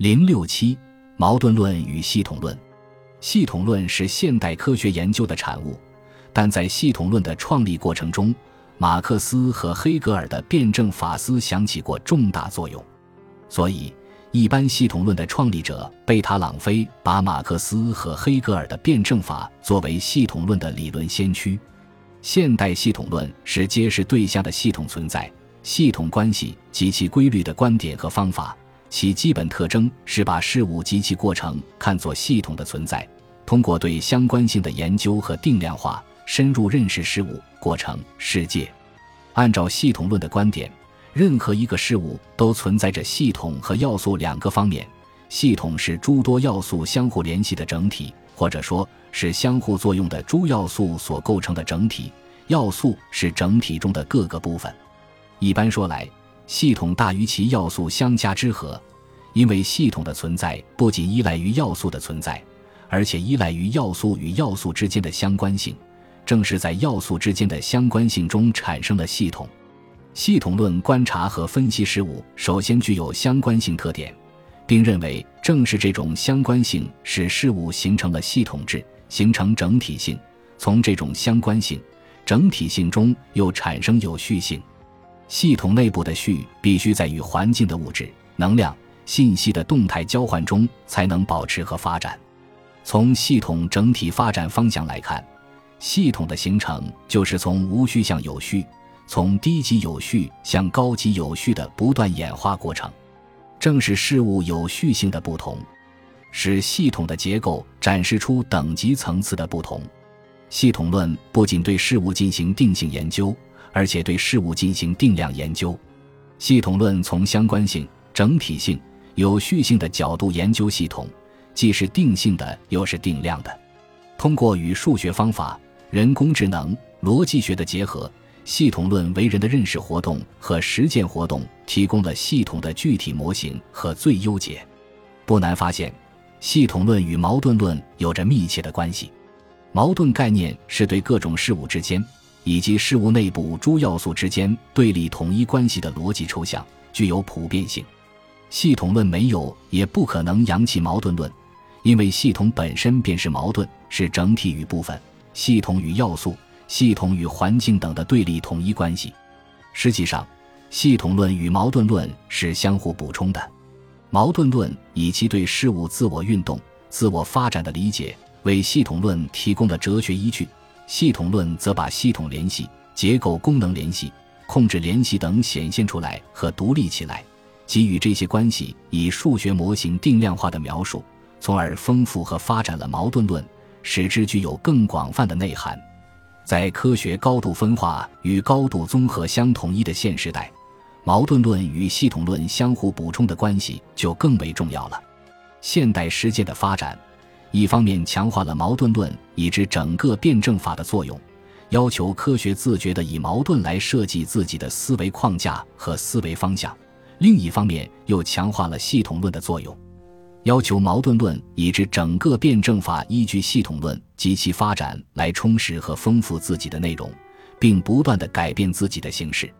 零六七矛盾论与系统论。系统论是现代科学研究的产物，但在系统论的创立过程中，马克思和黑格尔的辩证法思想起过重大作用。所以，一般系统论的创立者贝塔朗菲把马克思和黑格尔的辩证法作为系统论的理论先驱。现代系统论是揭示对象的系统存在、系统关系及其规律的观点和方法。其基本特征是把事物及其过程看作系统的存在，通过对相关性的研究和定量化，深入认识事物、过程、世界。按照系统论的观点，任何一个事物都存在着系统和要素两个方面。系统是诸多要素相互联系的整体，或者说是相互作用的诸要素所构成的整体。要素是整体中的各个部分。一般说来，系统大于其要素相加之和，因为系统的存在不仅依赖于要素的存在，而且依赖于要素与要素之间的相关性。正是在要素之间的相关性中产生了系统。系统论观察和分析事物，首先具有相关性特点，并认为正是这种相关性使事物形成了系统制，形成整体性。从这种相关性、整体性中又产生有序性。系统内部的序必须在与环境的物质、能量、信息的动态交换中才能保持和发展。从系统整体发展方向来看，系统的形成就是从无序向有序，从低级有序向高级有序的不断演化过程。正是事物有序性的不同，使系统的结构展示出等级层次的不同。系统论不仅对事物进行定性研究。而且对事物进行定量研究，系统论从相关性、整体性、有序性的角度研究系统，既是定性的，又是定量的。通过与数学方法、人工智能、逻辑学的结合，系统论为人的认识活动和实践活动提供了系统的具体模型和最优解。不难发现，系统论与矛盾论有着密切的关系。矛盾概念是对各种事物之间。以及事物内部诸要素之间对立统一关系的逻辑抽象，具有普遍性。系统论没有也不可能扬弃矛盾论，因为系统本身便是矛盾，是整体与部分、系统与要素、系统与环境等的对立统一关系。实际上，系统论与矛盾论是相互补充的。矛盾论以其对事物自我运动、自我发展的理解，为系统论提供了哲学依据。系统论则把系统联系、结构功能联系、控制联系等显现出来和独立起来，给予这些关系以数学模型定量化的描述，从而丰富和发展了矛盾论，使之具有更广泛的内涵。在科学高度分化与高度综合相统一的现时代，矛盾论与系统论相互补充的关系就更为重要了。现代实践的发展。一方面强化了矛盾论以至整个辩证法的作用，要求科学自觉地以矛盾来设计自己的思维框架和思维方向；另一方面又强化了系统论的作用，要求矛盾论以至整个辩证法依据系统论及其发展来充实和丰富自己的内容，并不断地改变自己的形式。